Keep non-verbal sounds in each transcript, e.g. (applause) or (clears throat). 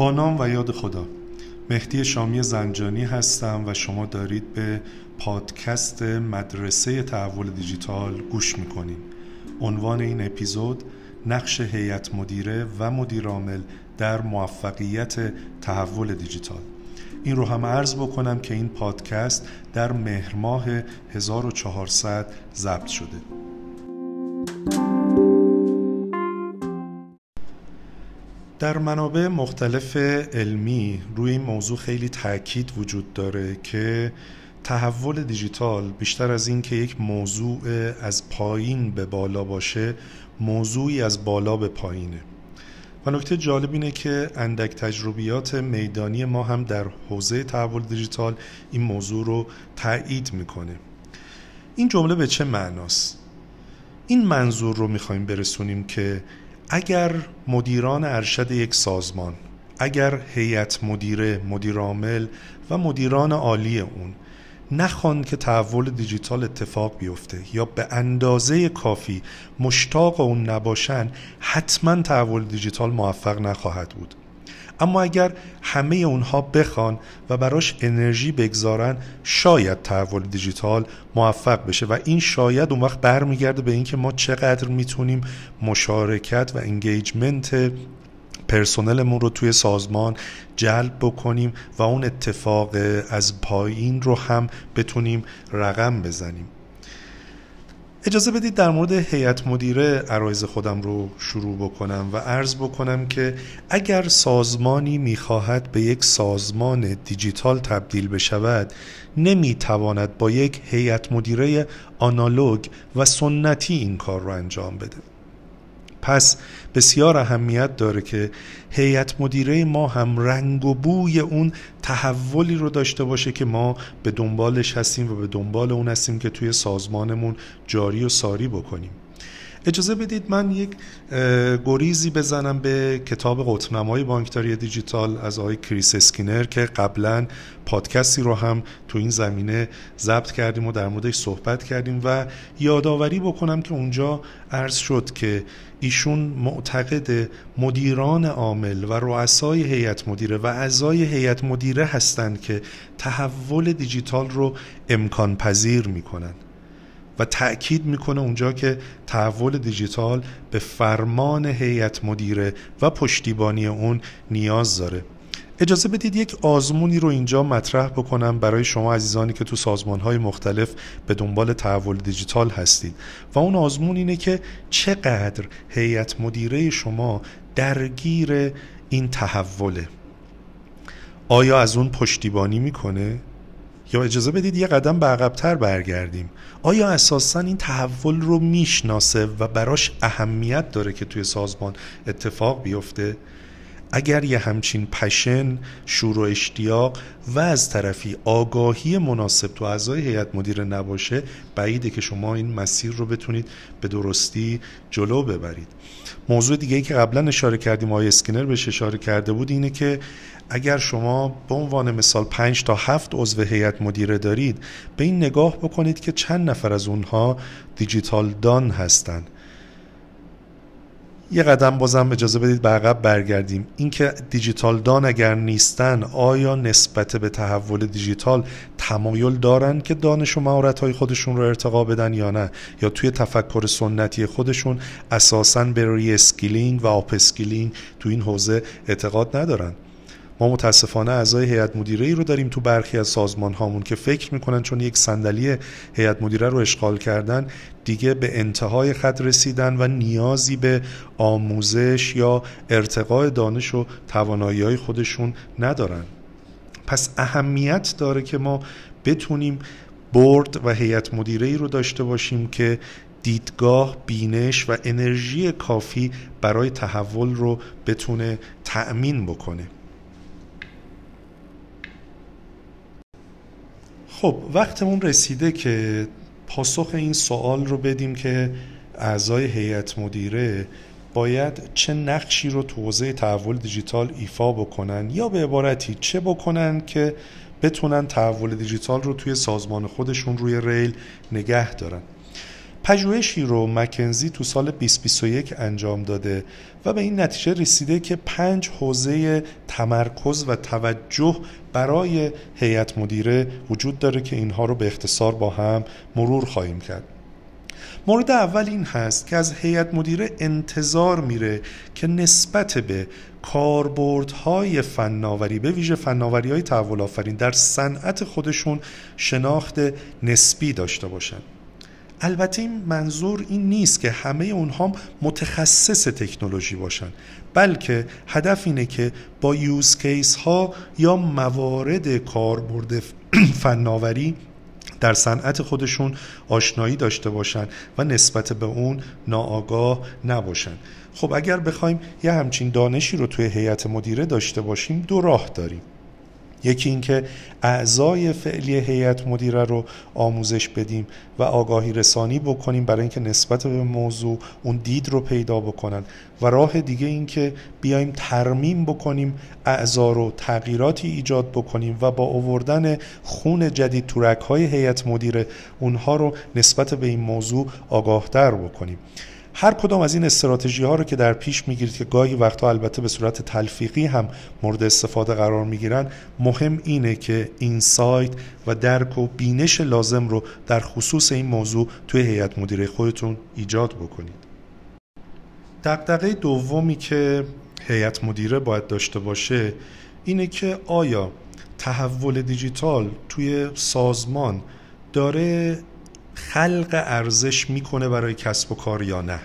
با نام و یاد خدا. مهدی شامی زنجانی هستم و شما دارید به پادکست مدرسه تحول دیجیتال گوش می‌کنین عنوان این اپیزود نقش هیئت مدیره و مدیرعامل در موفقیت تحول دیجیتال. این رو هم عرض بکنم که این پادکست در مهر ماه 1400 ضبط شده. در منابع مختلف علمی روی این موضوع خیلی تاکید وجود داره که تحول دیجیتال بیشتر از این که یک موضوع از پایین به بالا باشه موضوعی از بالا به پایینه. و نکته جالب اینه که اندک تجربیات میدانی ما هم در حوزه تحول دیجیتال این موضوع رو تایید می‌کنه. این جمله به چه معناست؟ این منظور رو می‌خوایم برسونیم که اگر مدیران ارشد یک سازمان اگر هیئت مدیره مدیرعامل و مدیران عالی اون نخوان که تحول دیجیتال اتفاق بیفته یا به اندازه کافی مشتاق اون نباشن حتما تحول دیجیتال موفق نخواهد بود. اما اگر همه اونها بخوان و براش انرژی بگذارن شاید تحول دیجیتال موفق بشه و این شاید اون وقت برمیگرده به اینکه ما چقدر می‌تونیم مشارکت و انگیجمنت پرسنلمون رو توی سازمان جلب بکنیم و اون اتفاق از پایین رو هم بتونیم رقم بزنیم. اجازه بدید در مورد هیئت مدیره عرایز خودم رو شروع بکنم و عرض بکنم که اگر سازمانی می‌خواهد به یک سازمان دیجیتال تبدیل بشود نمی‌تواند با یک هیئت مدیره آنالوگ و سنتی این کار رو انجام بده. پس بسیار اهمیت داره که هیئت مدیره ما هم رنگ و بوی اون تحولی رو داشته باشه که ما به دنبالش هستیم و به دنبال اون هستیم که توی سازمانمون جاری و ساری بکنیم. اجازه بدید من یک گریزی بزنم به کتاب قطبنمای بانکداری دیجیتال از آقای کریس اسکینر که قبلا پادکستی رو هم تو این زمینه ضبط کردیم و در موردش صحبت کردیم و یادآوری بکنم که اونجا عرض شد که ایشون معتقد مدیران عامل و رؤسای هیئت مدیره و اعضای هیئت مدیره هستند که تحول دیجیتال رو امکان پذیر می‌کنن و تأکید می‌کنه اونجا که تحول دیجیتال به فرمان هیئت مدیره و پشتیبانی اون نیاز داره. اجازه بدید یک آزمونی رو اینجا مطرح بکنم برای شما عزیزانی که تو سازمانهای مختلف به دنبال تحول دیجیتال هستید. و اون آزمون اینه که چقدر هیئت مدیره شما درگیر این تحوله. آیا از اون پشتیبانی می‌کنه؟ یا اجازه بدید یه قدم به عقبتر برگردیم. آیا اساسا این تحول رو می‌شناسه و براش اهمیت داره که توی سازمان اتفاق بیفته؟ اگر یه همچین پشن شور و اشتیاق و از طرفی آگاهی مناسب تو اعضای هیئت مدیره نباشه بعیده که شما این مسیر رو بتونید به درستی جلو ببرید. موضوع دیگه ای که قبلا اشاره کردیم آقای اسکینر بهش اشاره کرده بود اینه که اگر شما به عنوان مثال 5 تا 7 عضو هیئت مدیره دارید به این نگاه بکنید که چند نفر از اونها دیجیتال دان هستند یه قدم بازم اجازه بدید به عقب برگردیم. اینکه دیجیتال دان اگر نیستن آیا نسبت به تحول دیجیتال تمایل دارن که دانش و مهارت های خودشون رو ارتقا بدن یا نه؟ یا توی تفکر سنتی خودشون اساسا به reskilling و upskilling تو این حوزه اعتقاد ندارن؟ ما متاسفانه اعضای هیئت مدیره ای رو داریم تو برخی از سازمان هامون که فکر می‌کنن چون یک صندلی هیئت مدیره رو اشغال کردن دیگه به انتهای خط رسیدن و نیازی به آموزش یا ارتقاء دانش و توانایی های خودشون ندارن. پس اهمیت داره که ما بتونیم برد و هیئت مدیره ای رو داشته باشیم که دیدگاه بینش و انرژی کافی برای تحول رو بتونه تأمین بکنه. خب وقتمون رسیده که پاسخ این سوال رو بدیم که اعضای هیئت مدیره باید چه نقشی رو تو حوزه تحول دیجیتال ایفا بکنن یا به عبارتی چه بکنن که بتونن تحول دیجیتال رو توی سازمان خودشون روی ریل نگه دارن. پژوهشی رو مکنزی تو سال 2021 انجام داده و به این نتیجه رسیده که پنج حوزه تمرکز و توجه برای هیئت مدیره وجود داره که اینها رو به اختصار با هم مرور خواهیم کرد. مورد اول این هست که از هیئت مدیره انتظار میره که نسبت به کاربردهای فناوری به ویژه فناوری های تحول آفرین در صنعت خودشون شناخت نسبی داشته باشن. البته این منظور این نیست که همه اونها متخصص تکنولوژی باشن بلکه هدف اینه که با یوز کیس ها یا موارد کاربرد (clears throat) فناوری در صنعت خودشون آشنایی داشته باشن و نسبت به اون ناآگاه نباشن. خب اگر بخوایم یه همچین دانشی رو توی هیئت مدیره داشته باشیم دو راه داریم. یکی اینکه اعضای فعلی هیئت مدیره رو آموزش بدیم و آگاهی رسانی بکنیم برای اینکه نسبت به موضوع اون دید رو پیدا بکنن. و راه دیگه اینکه بیایم ترمیم بکنیم اعضا رو تغییراتی ایجاد بکنیم و با آوردن خون جدید تورک های هیئت مدیره اونها رو نسبت به این موضوع آگاهتر بکنیم. هر کدام از این استراتژی ها رو که در پیش می‌گیرید که گاهی وقتا البته به صورت تلفیقی هم مورد استفاده قرار می‌گیرن مهم اینه که اینسایت و درک و بینش لازم رو در خصوص این موضوع توی هیئت مدیره خودتون ایجاد بکنید. دقدقه دومی که هیئت مدیره باید داشته باشه اینه که آیا تحول دیجیتال توی سازمان داره خلق ارزش می‌کنه برای کسب و کار یا نه.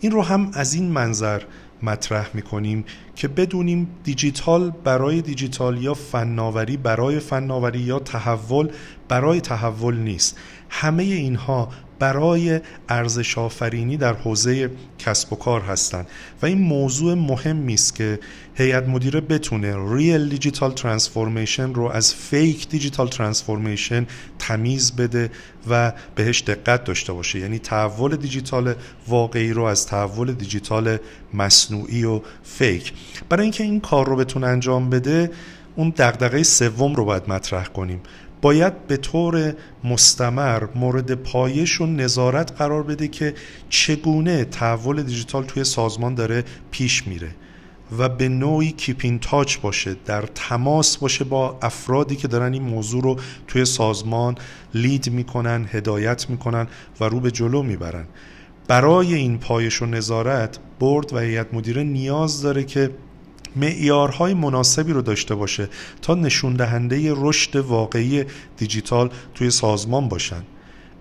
این رو هم از این منظر مطرح می‌کنیم که بدونیم دیجیتال برای دیجیتال یا فناوری برای فناوری یا تحول برای تحول نیست. همه اینها برای ارزش آفرینی در حوزه کسب و کار هستند. و این موضوع مهمی است که هیئت مدیره بتونه real digital transformation رو از fake digital transformation تمیز بده و بهش دقت داشته باشه. یعنی تحول دیجیتال واقعی رو از تحول دیجیتال مصنوعی و fake برای اینکه این کار رو بتونه انجام بده اون دغدغه سوم رو باید مطرح کنیم. باید به طور مستمر مورد پایش و نظارت قرار بده که چگونه تحول دیجیتال توی سازمان داره پیش میره و به نوعی کیپین تاچ باشه در تماس باشه با افرادی که دارن این موضوع رو توی سازمان لید می‌کنن هدایت می‌کنن و رو به جلو می‌برن. برای این پایش و نظارت برد و هیئت مدیره نیاز داره که معیارهای مناسبی رو داشته باشه تا نشون دهنده رشد واقعی دیجیتال توی سازمان باشن.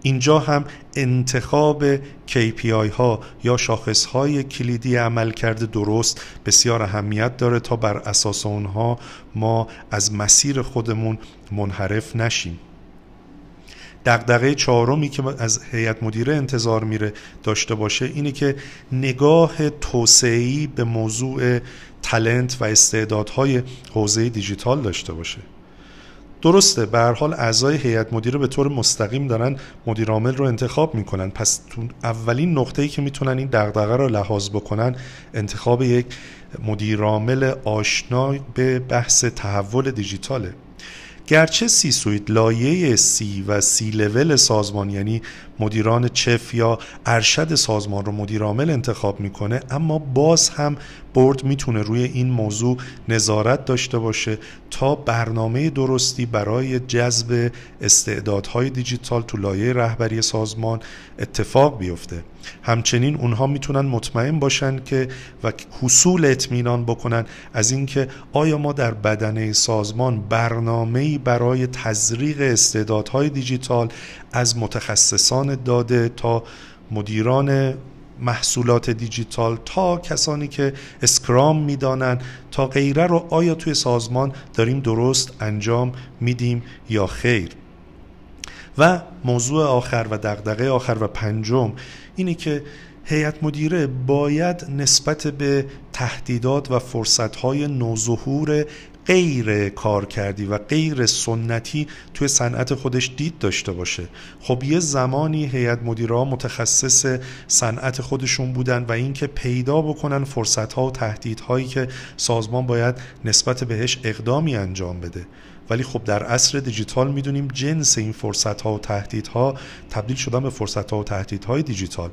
اینجا هم انتخاب KPI ها یا شاخص های کلیدی عمل کرده درست بسیار اهمیت داره تا بر اساس اونها ما از مسیر خودمون منحرف نشیم. دغدغه چهارمی که از هیئت مدیره انتظار میره داشته باشه اینه که نگاه توسعه‌ای به موضوع تلنت و استعدادهای حوزه دیجیتال داشته باشه. درسته به هر حال اعضای هیئت مدیره به طور مستقیم دارن مدیر عامل رو انتخاب می‌کنن. پس تو اولین نقطه‌ای که می‌تونن این دغدغه رو لحاظ بکنن انتخاب یک مدیر عامل آشنا به بحث تحول دیجیتاله. گرچه سی سویت لایه سی و سی لول سازمان یعنی مدیران چف یا ارشد سازمان رو مدیر عامل انتخاب می‌کنه اما باز هم برد می‌تونه روی این موضوع نظارت داشته باشه تا برنامه درستی برای جذب استعدادهای دیجیتال تو لایه رهبری سازمان اتفاق بیفته. همچنین اونها می‌تونن مطمئن باشن که و حصول اطمینان بکنن از اینکه آیا ما در بدنه سازمان برنامه‌ای برای تزریق استعدادهای دیجیتال از متخصصان داده تا مدیران محصولات دیجیتال تا کسانی که اسکرام می‌دانن تا غیره رو آیا توی سازمان داریم درست انجام میدیم یا خیر. و موضوع آخر و دغدغه آخر و پنجم اینه که هیئت مدیره باید نسبت به تهدیدات و فرصتهای نوظهور غیر کار کردی و غیر سنتی توی صنعت خودش دید داشته باشه. خب یه زمانی هیئت مدیرا متخصص صنعت خودشون بودن و اینکه پیدا بکنن فرصت ها و تهدیدهایی که سازمان باید نسبت بهش اقدامی انجام بده. ولی خب در عصر دیجیتال می‌دونیم جنس این فرصت ها و تهدیدها تبدیل شدن به فرصت ها و تهدیدهای دیجیتال.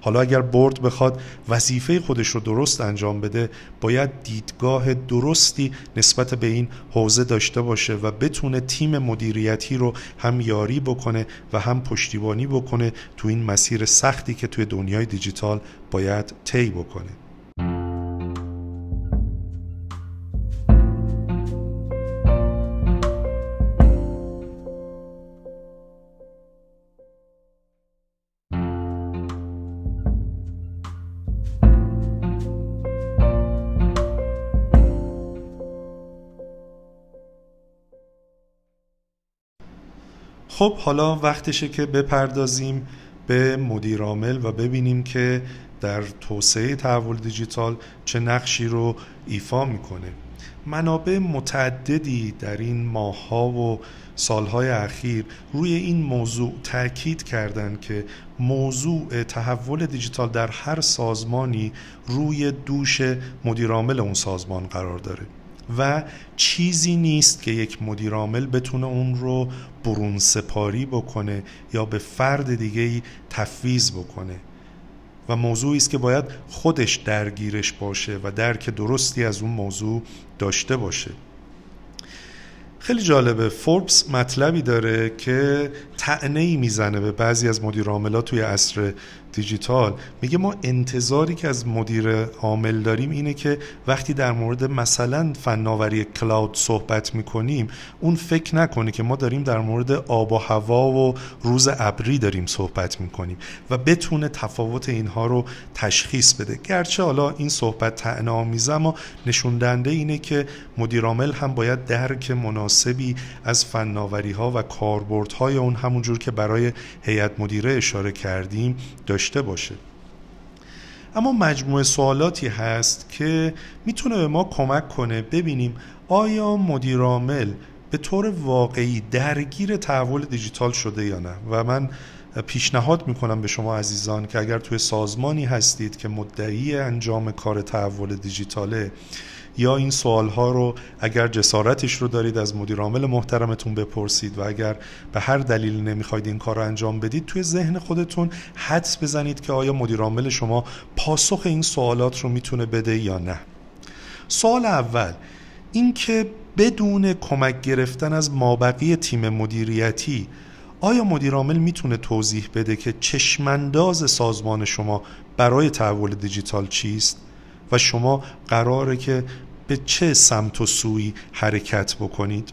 حالا اگر برد بخواد وظیفه خودش رو درست انجام بده باید دیدگاه درستی نسبت به این حوزه داشته باشه و بتونه تیم مدیریتی رو هم یاری بکنه و هم پشتیبانی بکنه تو این مسیر سختی که توی دنیای دیجیتال باید طی بکنه. خب حالا وقتشه که بپردازیم به مدیرعامل و ببینیم که در توسعه تحول دیجیتال چه نقشی رو ایفا می‌کنه. منابع متعددی در این ماهها و سالهای اخیر روی این موضوع تاکید کردند که موضوع تحول دیجیتال در هر سازمانی روی دوش مدیرعامل اون سازمان قرار داره. و چیزی نیست که یک مدیرعامل بتونه اون رو برون سپاری بکنه یا به فرد دیگه تفویض بکنه. و موضوعی است که باید خودش درگیرش باشه و درک درستی از اون موضوع داشته باشه. خیلی جالبه فوربس مطلبی داره که تعنی می‌زنه به بعضی از مدیر عاملات توی عصر دیجیتال. میگه ما انتظاری که از مدیر عامل داریم اینه که وقتی در مورد مثلا فناوری کلاود صحبت می‌کنیم اون فکر نکنه که ما داریم در مورد آب و هوا و روز ابری داریم صحبت می‌کنیم و بتونه تفاوت اینها رو تشخیص بده. گرچه حالا این صحبت طعنه آمیزه اما نشون دهنده اینه که مدیر عامل هم باید درک مناسبی از فناوری ها و کاربردهای اون همونجور که برای هیئت مدیره اشاره کردیم باشه. اما مجموعه سوالاتی هست که می‌تونه به ما کمک کنه ببینیم آیا مدیرعامل به طور واقعی درگیر تحول دیجیتال شده یا نه. و من پیشنهاد می‌کنم به شما عزیزان که اگر توی سازمانی هستید که مدعی انجام کار تحول دیجیتاله یا این سوال ها رو اگر جسارتش رو دارید از مدیر عامل محترمتون بپرسید و اگر به هر دلیل نمی‌خواید این کار رو انجام بدید توی ذهن خودتون حدس بزنید که آیا مدیر عامل شما پاسخ این سوالات رو می‌تونه بده یا نه. سوال اول اینکه بدون کمک گرفتن از مابقی تیم مدیریتی آیا مدیر عامل می‌تونه توضیح بده که چشمانداز سازمان شما برای تحول دیجیتال چیست؟ و شما قراره که به چه سمت و سوی حرکت بکنید؟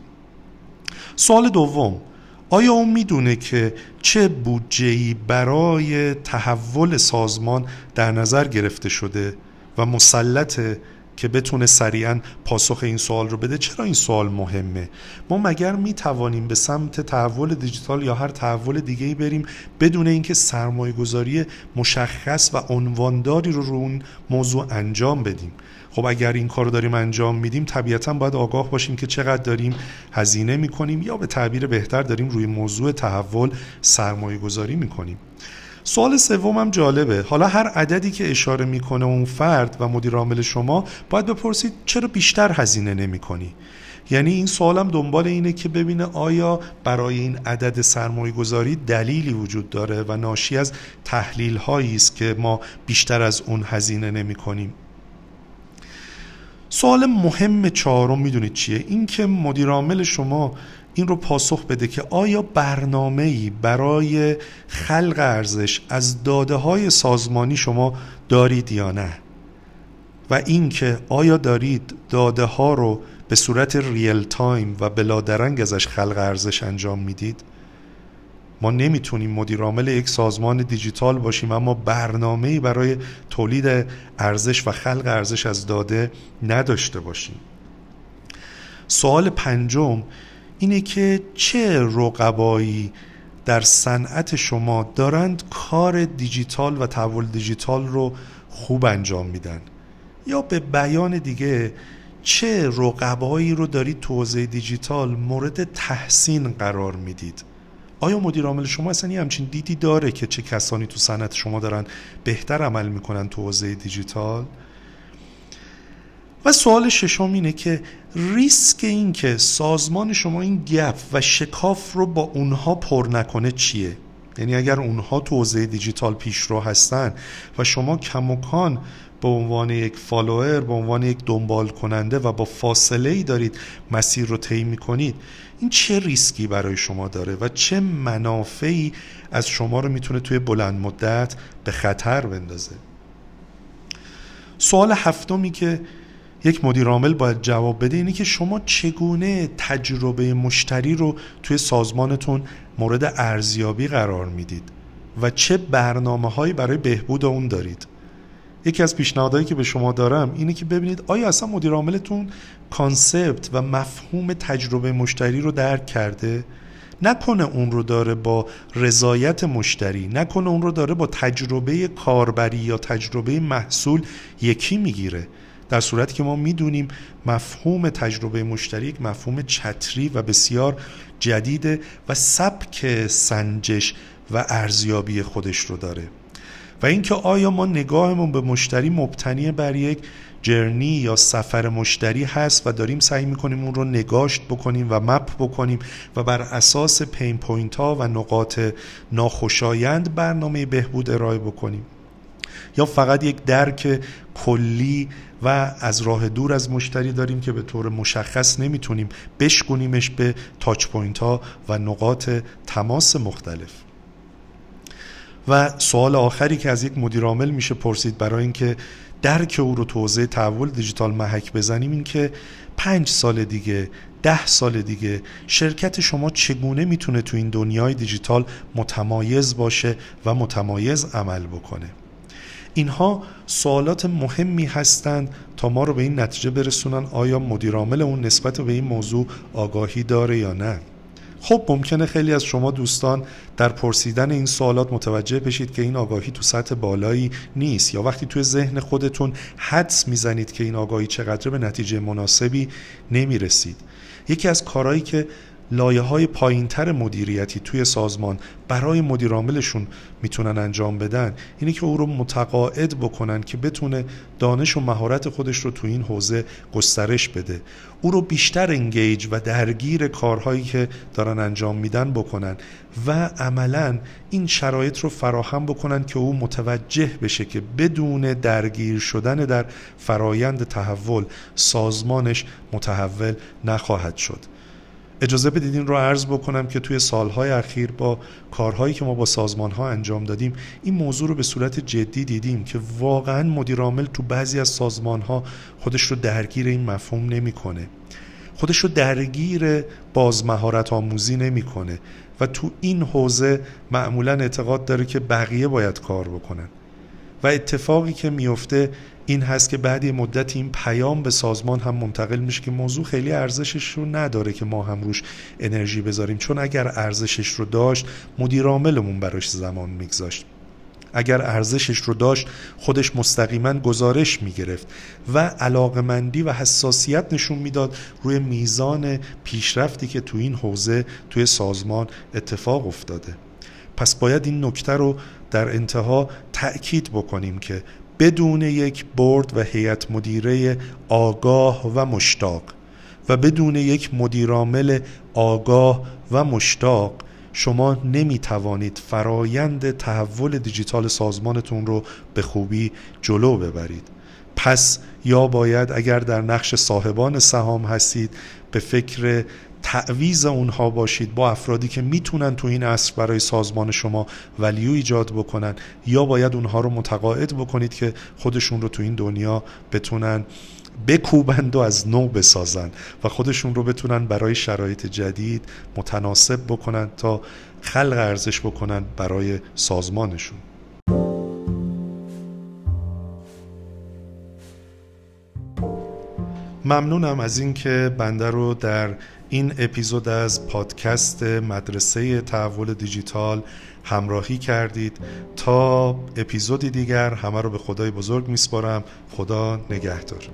سوال دوم آیا اون می‌دونه که چه بودجه‌ای برای تحول سازمان در نظر گرفته شده و مسلطه که بتونه سریعا پاسخ این سوال رو بده؟ چرا این سوال مهمه؟ ما مگر می توانیم به سمت تحول دیجیتال یا هر تحول دیگه ای بریم بدون اینکه سرمایه گذاری مشخص و عنوانداری رو رو اون موضوع انجام بدیم؟ خب اگر این کار داریم انجام میدیم طبیعتا باید آگاه باشیم که چقدر داریم هزینه می‌کنیم یا به تعبیر بهتر داریم روی موضوع تحول سرمایه گذاری می‌کنیم. سوال سوم هم جالبه. حالا هر عددی که اشاره می‌کنه اون فرد و مدیر عامل شما باید بپرسید چرا بیشتر هزینه نمی‌کنی؟ یعنی این سوالم دنبال اینه که ببینه آیا برای این عدد سرمایه گذاری دلیلی وجود داره و ناشی از تحلیل هایی است که ما بیشتر از اون هزینه نمی کنیم سوال مهم چهارم می‌دونید چیه؟ اینکه مدیر عامل شما این رو پاسخ بده که آیا برنامه ای برای خلق ارزش از داده های سازمانی شما دارید یا نه؟ و اینکه آیا دارید داده ها رو به صورت real time و بلادرنگ ازش خلق ارزش انجام می‌دید؟ ما نمی‌تونیم مدیر عامل یک سازمان دیجیتال باشیم اما برنامه ای برای تولید ارزش و خلق ارزش از داده نداشته باشیم. سوال پنجم اینه که چه رقبایی در صنعت شما دارند کار دیجیتال و تحول دیجیتال رو خوب انجام میدن؟ یا به بیان دیگه چه رقبایی رو دارید تو حوزه دیجیتال مورد تحسین قرار می‌دید؟ آیا مدیر عامل شما اصلا یه همچین دیدی داره که چه کسانی تو صنعت شما دارن بهتر عمل می‌کنن تو حوزه دیجیتال؟ و سوال ششم اینه که ریسک این که سازمان شما این gap و شکاف رو با اونها پر نکنه چیه؟ یعنی اگر اونها تو حوزه دیجیتال پیشرو هستن و شما کماکان به عنوان یک follower به عنوان یک دنبال کننده و با فاصله ای دارید مسیر رو طی می‌کنید این چه ریسکی برای شما داره و چه منافعی از شما رو می‌تونه توی بلند مدت به خطر بندازه؟ سوال هفتمی که یک مدیر عامل باید جواب بده اینه که شما چگونه تجربه مشتری رو توی سازمانتون مورد ارزیابی قرار می‌دید و چه برنامه هایی برای بهبود اون دارید؟ یکی از پیشنهادهایی که به شما دارم اینه که ببینید آیا اصلا مدیر عاملتون کانسپت و مفهوم تجربه مشتری رو درک کرده؟ نکنه اون رو داره با رضایت مشتری نکنه اون رو داره با تجربه کاربری یا تجربه محصول یکی می‌گیره. در صورتی که ما می‌دونیم مفهوم تجربه مشتری یک مفهوم چتری و بسیار جدیده و سبک سنجش و ارزیابی خودش رو داره. و اینکه آیا ما نگاهمون به مشتری مبتنی بر یک جرنی یا سفر مشتری هست و داریم سعی می‌کنیم اون رو نگاشت بکنیم و مپ بکنیم و بر اساس pain point ها و نقاط ناخوشایند برنامه بهبود ارائه بکنیم. یا فقط یک درک کلی و از راه دور از مشتری داریم که به طور مشخص نمی‌تونیم بشکنیمش به touch point ها و نقاط تماس مختلف. و سوال آخری که از یک مدیرعامل میشه پرسید برای اینکه درک او رو توضیح تحول دیجیتال محک بزنیم این که پنج سال دیگه ده سال دیگه شرکت شما چگونه می‌تونه تو این دنیای دیجیتال متمایز باشه و متمایز عمل بکنه؟ اینها سوالات مهمی هستند تا ما رو به این نتیجه برسونن آیا مدیرعامل اون نسبت به این موضوع آگاهی داره یا نه. خب ممکنه خیلی از شما دوستان در پرسیدن این سوالات متوجه بشید که این آگاهی تو سطح بالایی نیست یا وقتی توی ذهن خودتون حدس می‌زنید که این آگاهی چقدر به نتیجه مناسبی نمی‌رسید. یکی از کارهایی که لایه های پایین تر مدیریتی توی سازمان برای مدیرعاملشون می‌تونن انجام بدن. اینه که او رو متقاعد بکنن که بتونه دانش و مهارت خودش رو تو این حوزه گسترش بده. او رو بیشتر انگیج و درگیر کارهایی که دارن انجام میدن بکنن و عملا این شرایط رو فراهم بکنن که او متوجه بشه که بدون درگیر شدن در فرایند تحول سازمانش متحول نخواهد شد. اجازه بدید این رو عرض بکنم که توی سالهای اخیر با کارهایی که ما با سازمان ها انجام دادیم این موضوع رو به صورت جدی دیدیم که واقعا مدیرعامل تو بعضی از سازمان ها خودش رو درگیر این مفهوم نمی‌کنه. خودش رو درگیر باز مهارت آموزی نمی‌کنه و تو این حوزه معمولا اعتقاد داره که بقیه باید کار بکنن. و اتفاقی که میفته این هست که بعد یه مدت این پیام به سازمان هم منتقل میشه که موضوع خیلی ارزشش رو نداره که ما هم روش انرژی بذاریم. چون اگر ارزشش رو داشت مدیر عاملمون براش زمان میگذاشت. اگر ارزشش رو داشت خودش مستقیما گزارش می‌گرفت و علاقمندی و حساسیت نشون می‌داد روی میزان پیشرفتی که تو این حوزه توی سازمان اتفاق افتاده. پس باید این نکته رو در انتها تأکید بکنیم که بدون یک برد و هیئت مدیره آگاه و مشتاق و بدون یک مدیرعامل آگاه و مشتاق شما نمی توانید فرایند تحول دیجیتال سازمانتون رو به خوبی جلو ببرید. پس یا باید اگر در نقش صاحبان سهام هستید به فکر تعویز اونها باشید با افرادی که می‌تونن تو این عصر برای سازمان شما ولیو ایجاد بکنن یا باید اونها رو متقاعد بکنید که خودشون رو تو این دنیا بتونن بکوبند و از نو بسازن و خودشون رو بتونن برای شرایط جدید متناسب بکنن تا خلق ارزش بکنن برای سازمانشون. ممنونم از اینکه بنده رو در این اپیزود از پادکست مدرسه تحول دیجیتال همراهی کردید. تا اپیزودی دیگر همه رو به خدای بزرگ میسپارم. خدا نگهدار.